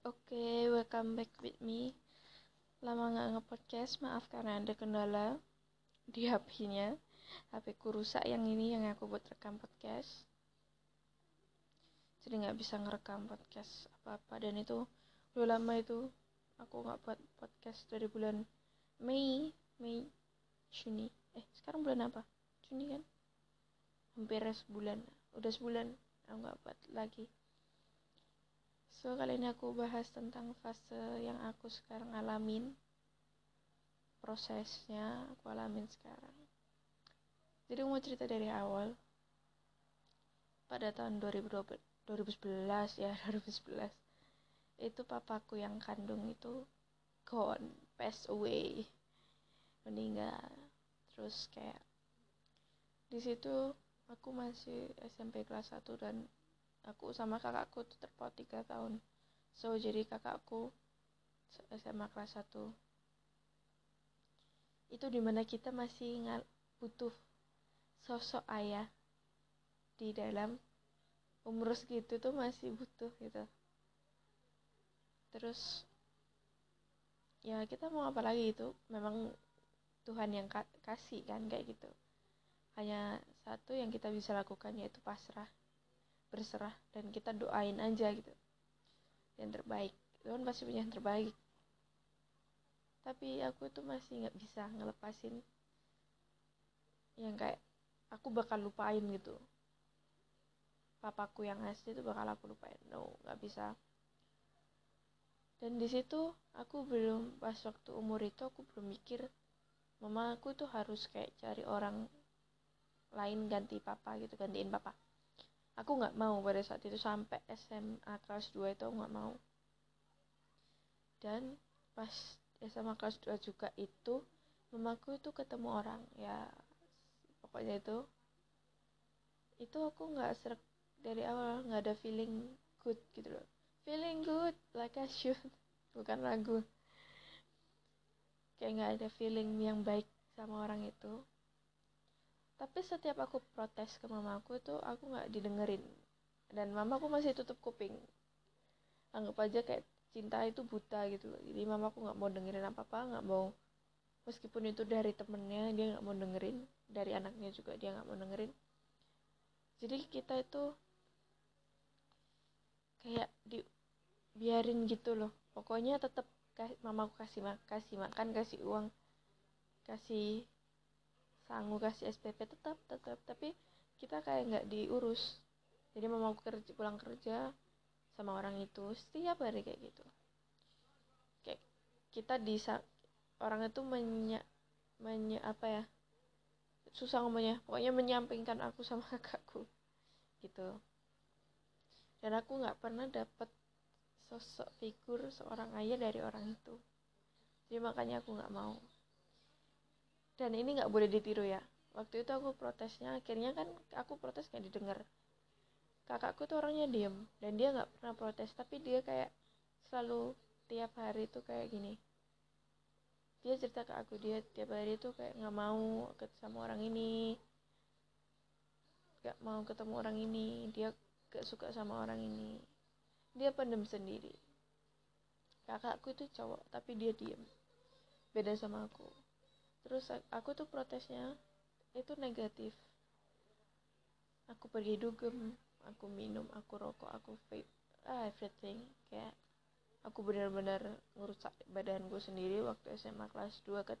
Oke, welcome back with me. Lama nggak nge-podcast, maaf karena ada kendala di HP-nya. HP ku rusak yang ini yang aku buat rekam podcast. Jadi nggak bisa ngerekam podcast apa-apa dan itu udah lama itu aku nggak buat podcast dari bulan Mei, Mei, Juni. Eh, sekarang bulan apa? Juni kan? Hampir sebulan. Udah sebulan aku nggak buat lagi. So, kali ini aku bahas tentang fase yang aku sekarang alamin. Prosesnya aku alamin sekarang. Jadi mau cerita dari awal. Pada tahun 2012, 2011 ya, 2011. Itu papaku yang kandung itu gone, pass away. Meninggal. Terus kayak di situ aku masih SMP kelas 1 dan aku sama kakakku tuh terpaut tiga tahun. So jadi kakakku SMA kelas 1 itu di mana kita masih ngal butuh sosok ayah di dalam umur segitu tuh masih butuh gitu. Terus ya kita mau apa lagi itu? Memang Tuhan yang kasih kan kayak gitu. Hanya satu yang kita bisa lakukan yaitu pasrah berserah dan kita doain aja gitu. Yang terbaik. Tuhan pasti punya yang terbaik. Tapi aku tuh masih nggak bisa ngelepasin. Yang kayak aku bakal lupain gitu. Papaku yang asli itu bakal aku lupain. No nggak bisa. Dan di situ aku belum pas waktu umur itu aku belum mikir mama aku tuh harus kayak cari orang lain ganti papa gitu gantiin papa aku nggak mau pada saat itu sampai SMA kelas 2 itu nggak mau. Dan pas SMA kelas 2 juga itu mamaku itu ketemu orang ya pokoknya itu. Itu aku nggak serak dari awal nggak ada feeling good gitu loh. Feeling good like I should bukan lagu kayak nggak ada feeling yang baik sama orang itu tapi setiap aku protes ke mamaku itu aku nggak didengerin. Dan mamaku masih tutup kuping. Anggap aja kayak cinta itu buta gitu loh. Jadi mamaku nggak mau dengerin apa apa nggak mau. Meskipun itu dari temennya dia nggak mau dengerin. Dari anaknya juga dia nggak mau dengerin. Jadi kita itu kayak di biarin gitu loh. Pokoknya tetap mamaku kasih kasih makan kasih uang kasih sanggup kasih SPP tetap tetap tapi kita kayak nggak diurus. Jadi mama aku kerja pulang kerja sama orang itu setiap hari kayak gitu. Kayak kita di orang itu menya, menya apa ya susah ngomongnya. Pokoknya menyampingkan aku sama kakakku. Gitu. Dan aku nggak pernah dapet sosok figur seorang ayah dari orang itu. Jadi makanya aku nggak mau dan ini nggak boleh ditiru ya. Waktu itu aku protesnya akhirnya kan aku protes nggak didengar. Kakakku tuh orangnya diem dan dia nggak pernah protes tapi dia kayak selalu tiap hari tuh kayak gini. Dia cerita ke aku dia tiap hari tuh kayak nggak mau ketemu sama orang ini. Nggak mau ketemu orang ini dia gak suka sama orang ini. Dia pendem sendiri. Kakakku itu cowok tapi dia diem. Beda sama aku terus aku tuh protesnya itu negatif. Aku pergi dugem aku minum aku rokok aku vape ah, everything. Kayak aku benar-benar ngerusak badan gue sendiri waktu SMA kelas 2 ke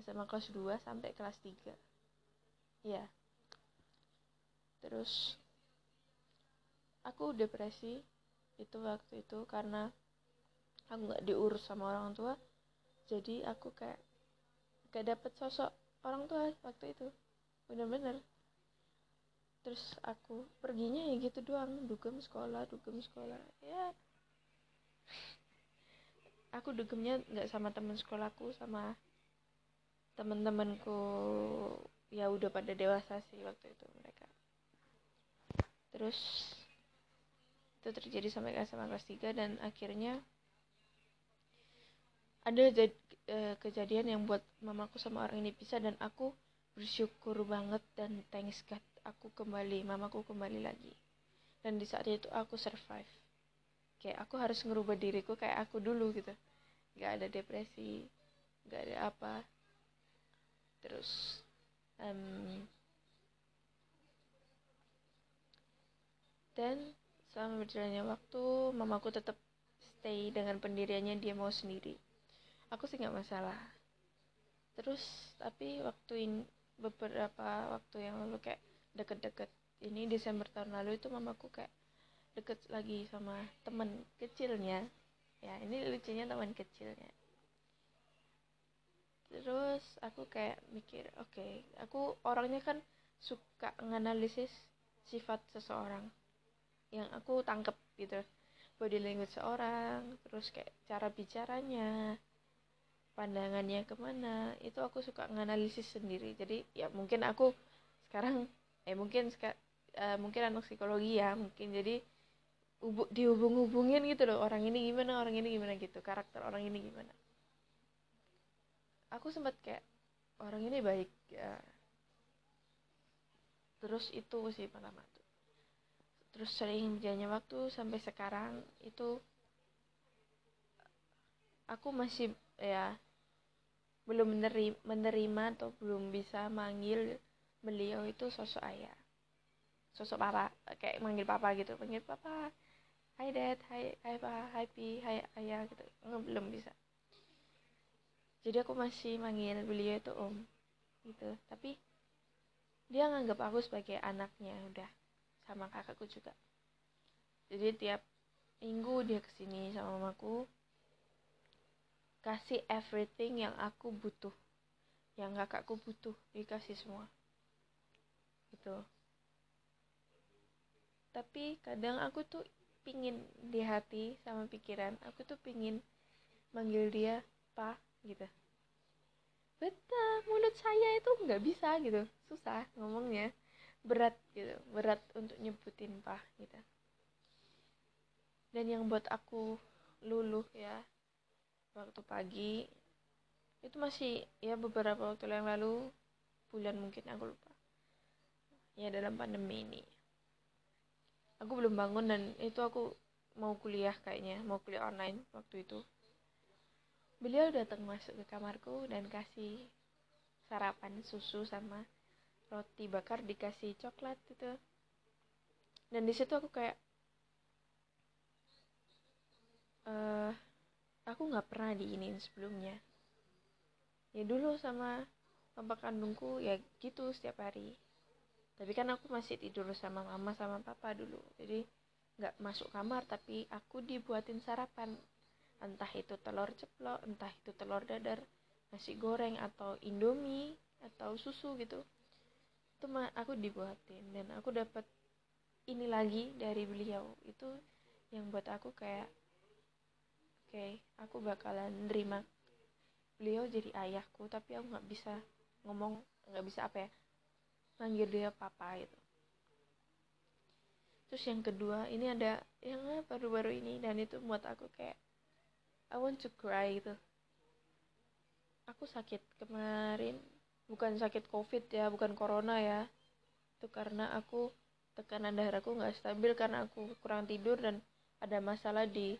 SMA kelas 2 sampai kelas 3 ya terus aku depresi itu waktu itu karena aku nggak diurus sama orang tua. Jadi aku kayak gak dapet sosok orang tua waktu itu. Bener-bener. Terus aku perginya ya gitu doang. Dugem sekolah dugem sekolah. Ya. Aku dugemnya nggak sama temen sekolahku sama temen-temenku ya udah pada dewasa sih waktu itu mereka. Terus itu terjadi sampai kelas 3 dan akhirnya ada uh, kejadian yang buat mamaku sama orang ini pisah dan aku bersyukur banget dan thanks God aku kembali mamaku kembali lagi. Dan di saat itu aku survive. Kayak aku harus ngerubah diriku kayak aku dulu gitu. Nggak ada depresi nggak ada apa. Terus um, dan selama berjalannya waktu mamaku tetap stay dengan pendiriannya dia mau sendiri aku sih nggak masalah. Terus tapi waktu ini beberapa waktu yang lalu kayak deket-deket ini Desember tahun lalu itu mamaku kayak deket lagi sama temen kecilnya. Ya ini lucunya teman kecilnya. Terus aku kayak mikir oke okay, aku orangnya kan suka menganalisis sifat seseorang yang aku tangkep gitu. Body language seorang terus kayak cara bicaranya pandangannya ke mana itu aku suka menganalisis sendiri. Jadi ya mungkin aku sekarang eh mungkin uh, mungkin anak psikologi ya mungkin. Jadi dihubung-hubungin gitu loh orang ini gimana orang ini gimana gitu karakter orang ini gimana. Aku sempat kayak orang ini baik ya. Terus itu sih pertama tuh. Terus sering berjalannya waktu sampai sekarang itu aku masih ya belum menerima, menerima atau belum bisa manggil beliau itu sosok ayah. Sosok papa kayak manggil papa gitu. Manggil papa hai dad. Hai hai pa hai pi. Hai ayah gitu. Belum bisa. Jadi aku masih manggil beliau itu om gitu. Tapi dia nganggap aku sebagai anaknya udah. Sama kakakku juga. Jadi tiap minggu dia ke sini sama mamaku kasih everything yang aku butuh. Yang kakakku butuh dikasih semua. Gitu. Tapi kadang aku tuh pingin di hati sama pikiran aku tuh pingin manggil dia pa gitu. Betul mulut saya itu nggak bisa gitu. Susah ngomongnya. Berat gitu. Berat untuk nyebutin pa gitu. Dan yang buat aku luluh ya waktu pagi. Itu masih ya beberapa waktu yang lalu bulan mungkin aku lupa. Ya dalam pandemi ini. Aku belum bangun dan itu aku mau kuliah kayaknya mau kuliah online waktu itu. Beliau datang masuk ke kamarku dan kasih sarapan susu sama roti bakar dikasih coklat gitu. Dan di situ aku kayak uh, aku nggak pernah diinin sebelumnya. Ya dulu sama bapak kandungku ya gitu setiap hari. Tapi kan aku masih tidur sama mama sama papa dulu. Jadi nggak masuk kamar tapi aku dibuatin sarapan. Entah itu telur ceplok entah itu telur dadar nasi goreng atau indomie atau susu gitu. Itu mah aku dibuatin. Dan aku dapat ini lagi dari beliau. Itu yang buat aku kayak okay, aku bakalan nerima beliau jadi ayahku tapi aku nggak bisa ngomong nggak bisa apa ya manggil dia papa itu terus yang kedua ini ada yang baru-baru ini dan itu buat aku kayak I want to cry itu aku sakit kemarin bukan sakit covid ya bukan corona ya. Itu karena aku tekanan darahku nggak stabil karena aku kurang tidur dan ada masalah di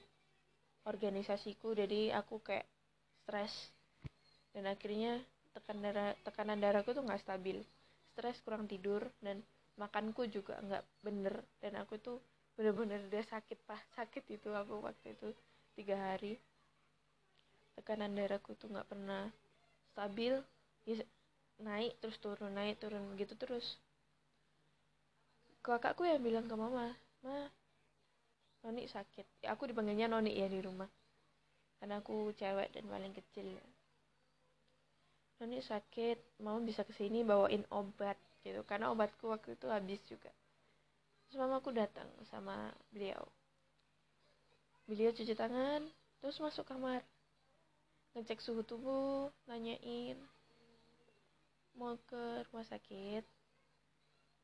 organisasiku. Jadi aku kayak stres. Dan akhirnya tekanan darah tekanan darahku tuh nggak stabil. Stres kurang tidur dan makanku juga nggak bener. Dan aku tuh bener-bener dia sakit pak. Sakit itu aku waktu itu? Tiga hari. Tekanan darahku tuh nggak pernah stabil. Ya, naik terus turun naik turun. Gitu terus. Kakakku yang bilang ke mama ma Noni sakit. Ya, aku dipanggilnya Noni ya di rumah. Karena aku cewek dan paling kecil. Noni sakit. Mau bisa ke sini bawain obat gitu. Karena obatku waktu itu habis juga. Terus mama aku datang sama beliau. Beliau cuci tangan terus masuk kamar. Ngecek suhu tubuh nanyain mau ke rumah sakit?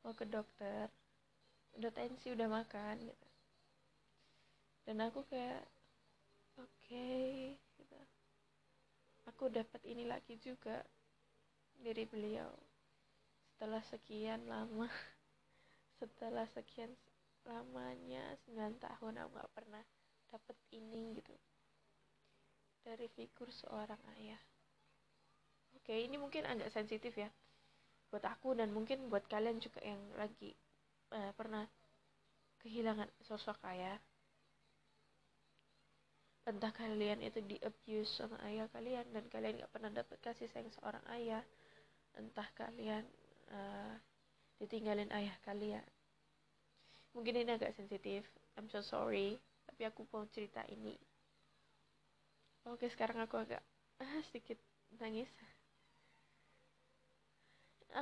Mau ke dokter? Udah tensi udah makan gitu dan aku kayak oke okay, gitu. Aku dapat ini lagi juga dari beliau. Setelah sekian lama setelah sekian lamanya 9 tahun aku gak pernah dapat ini gitu. Dari figur seorang ayah. Oke ini mungkin agak sensitif ya buat aku dan mungkin buat kalian juga yang lagi uh, pernah kehilangan sosok ayah entah kalian itu di abuse sama ayah kalian dan kalian gak pernah dapat kasih sayang seorang ayah. Entah kalian uh, ditinggalin ayah kalian. Mungkin ini agak sensitif. I'm so sorry tapi aku mau cerita ini. Oke sekarang aku agak ah, sedikit nangis.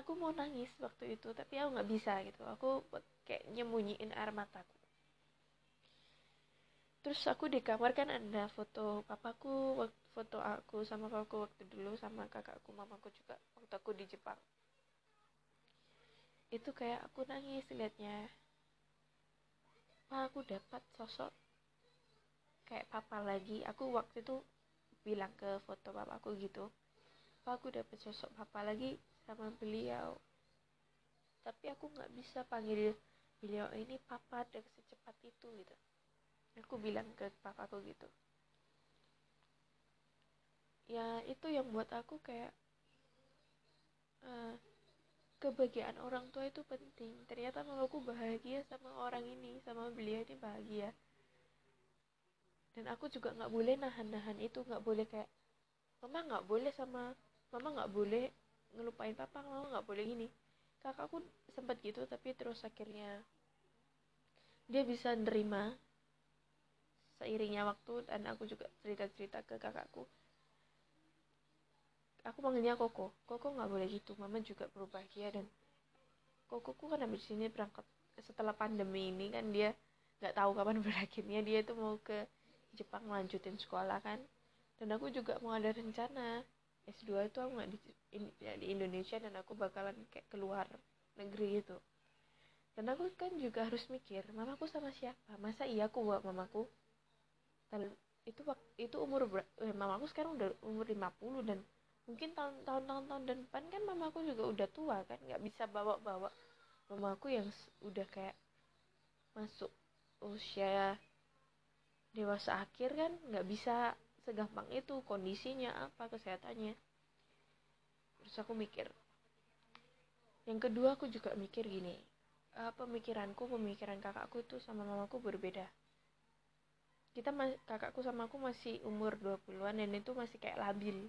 Aku mau nangis waktu itu tapi aku nggak bisa gitu. Aku kayak nyembunyiin air mataku terus aku di kamar kan ada foto papaku foto aku sama papaku waktu dulu sama kakakku mamaku juga waktu aku di Jepang. Itu kayak aku nangis liatnya. Aku dapat sosok kayak papa lagi. Aku waktu itu bilang ke foto papaku gitu aku dapat sosok papa lagi sama beliau. Tapi aku nggak bisa panggil beliau ini papa dengan secepat itu gitu aku bilang ke papaku gitu. Ya itu yang buat aku kayak uh, kebahagiaan orang tua itu penting. Ternyata mamaku bahagia sama orang ini sama beliau ini bahagia. Dan aku juga nggak boleh nahan-nahan itu nggak boleh kayak mama nggak boleh sama mama nggak boleh ngelupain papa mama nggak boleh gini. Kakakku sempat gitu tapi terus akhirnya dia bisa nerima seiringnya waktu dan aku juga cerita-cerita ke kakakku. Aku panggilnya Koko. Koko nggak boleh gitu. Mama juga berbahagia dan Kokoku kan habis sini berangkat setelah pandemi ini kan dia nggak tahu kapan berakhirnya. Dia itu mau ke Jepang melanjutin sekolah kan. Dan aku juga mau ada rencana. S2 itu aku nggak di, ya, di Indonesia dan aku bakalan kayak keluar negeri itu dan aku kan juga harus mikir mamaku sama siapa? Masa iya aku bawa mamaku dan itu itu umur eh, mamaku sekarang udah umur 50 dan mungkin tahun-tahun tahun dan depan kan mamaku juga udah tua kan nggak bisa bawa-bawa mamaku yang udah kayak masuk usia dewasa akhir kan nggak bisa segampang itu kondisinya apa kesehatannya. Terus aku mikir yang kedua aku juga mikir gini uh, pemikiranku pemikiran kakakku itu sama mamaku berbeda kita kakakku sama aku masih umur 20-an dan itu masih kayak labil.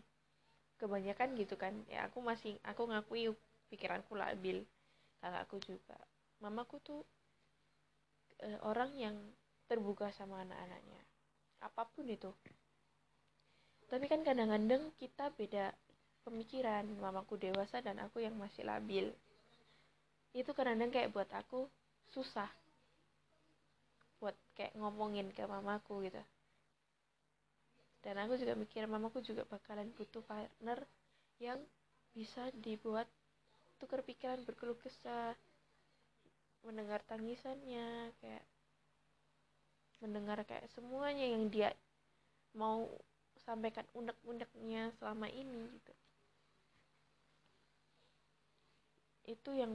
Kebanyakan gitu kan. Ya aku masih aku ngakui pikiranku labil. Kakakku juga. Mamaku tuh uh, orang yang terbuka sama anak-anaknya. Apa pun itu. Tapi kan kadang-kadang kita beda pemikiran. Mamaku dewasa dan aku yang masih labil. Itu kadang-kadang kayak buat aku susah kayak ngomongin ke mamaku gitu. Dan aku juga mikir mamaku juga bakalan butuh partner yang bisa dibuat tukar pikiran berkeluh kesah mendengar tangisannya kayak mendengar kayak semuanya yang dia mau sampaikan unek-uneknya selama ini gitu itu yang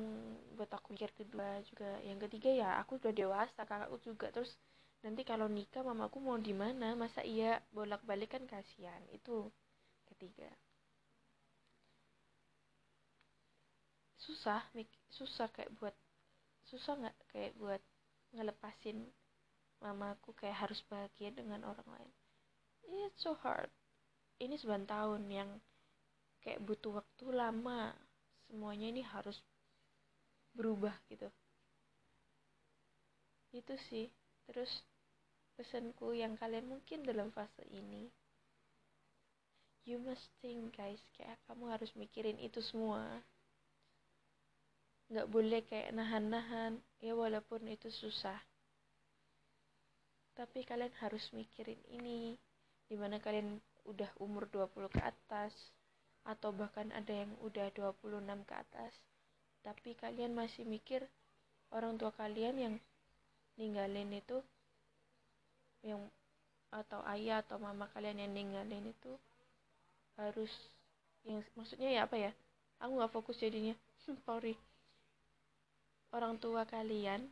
buat aku mikir kedua juga. Yang ketiga ya aku udah dewasa kakakku juga. Terus nanti kalau nikah mamaku mau di mana masa iya bolak balik kan kasihan. Itu ketiga. Susah susah kayak buat susah nggak kayak buat ngelepasin mamaku kayak harus bahagia dengan orang lain? It's so hard. Ini 9 tahun yang kayak butuh waktu lama semuanya ini harus berubah gitu. Itu sih. Terus pesanku yang kalian mungkin dalam fase ini you must think guys. Kayak kamu harus mikirin itu semua. Nggak boleh kayak nahan-nahan. Ya walaupun itu susah. Tapi kalian harus mikirin ini. Di mana kalian udah umur 20 ke atas atau bahkan ada yang udah 26 ke atas. Tapi kalian masih mikir orang tua kalian yang ninggalin itu yang atau ayah atau mama kalian yang ninggalin itu harus yang maksudnya ya apa ya? Aku nggak fokus jadinya. Sorry. Orang tua kalian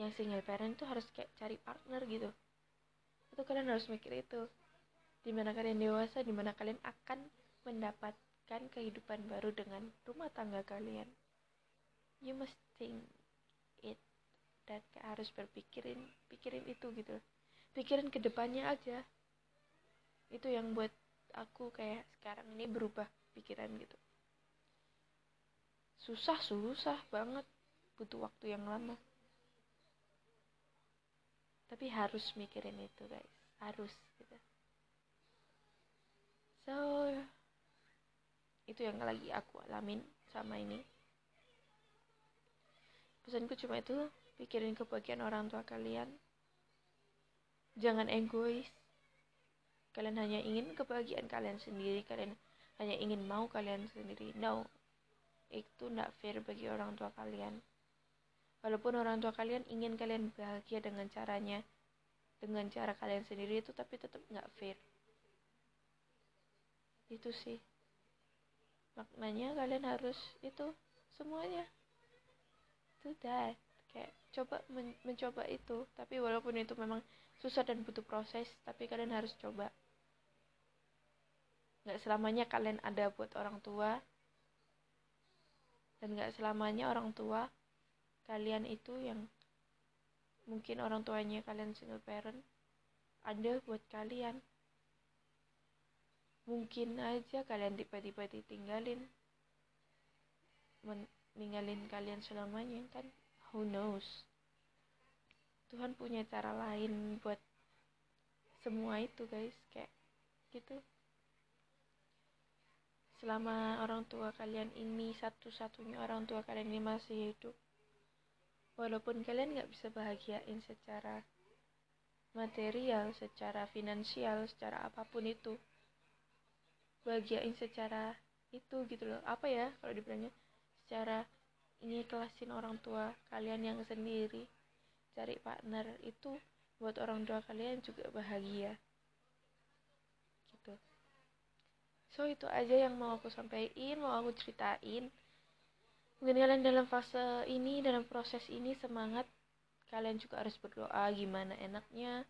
yang single parent tuh harus kayak cari partner gitu. Itu kalian harus mikir itu di mana kalian dewasa di mana kalian akan mendapatkan kehidupan baru dengan rumah tangga kalian. You must think it dan harus berpikirin pikirin itu gitu. Pikirin ke depannya aja. Itu yang buat aku kayak sekarang ini berubah pikiran gitu. Susah susah banget. Butuh waktu yang lama. Tapi harus mikirin itu guys. Harus. gitu so itu yang lagi aku alamin sama ini. Pesanku cuma itu pikirin kebahagiaan orang tua kalian. Jangan egois. Kalian hanya ingin kebahagiaan kalian sendiri. Kalian hanya ingin mau kalian sendiri. No. Itu tidak fair bagi orang tua kalian. Walaupun orang tua kalian ingin kalian bahagia dengan caranya dengan cara kalian sendiri itu tapi tetap nggak fair itu sih. Maknanya kalian harus itu semuanya. To that kayak coba men mencoba itu. Tapi walaupun itu memang susah dan butuh proses tapi kalian harus coba. Nggak selamanya kalian ada buat orang tua. Dan nggak selamanya orang tua kalian itu yang mungkin orang tuanya kalian single parent ada buat kalian mungkin aja kalian tiba-tiba ditinggalin. Meninggalin kalian selamanya kan? Who knows? Tuhan punya cara lain buat semua itu guys. Kayak gitu. Selama orang tua kalian ini satu-satunya orang tua kalian ini masih hidup walaupun kalian nggak bisa bahagiain secara material, secara finansial, secara apa pun itu, bahagiain secara itu gitu loh. Apa ya kalau dibilangnya? Secara ini kelasin orang tua kalian yang sendiri, cari partner itu buat orang tua kalian juga bahagia. Gitu. So itu aja yang mau aku sampaikan, mau aku ceritain mungkin kalian dalam fase ini dalam proses ini semangat kalian juga harus berdoa gimana enaknya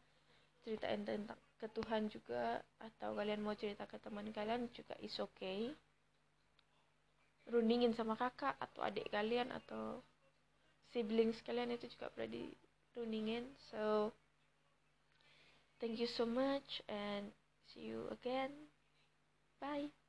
ceritain tentang ke Tuhan juga atau kalian mau cerita ke teman kalian juga is okay. Rundingin sama kakak atau adik kalian atau siblings kalian itu juga pernah dirundingin. So thank you so much and see you again. Bye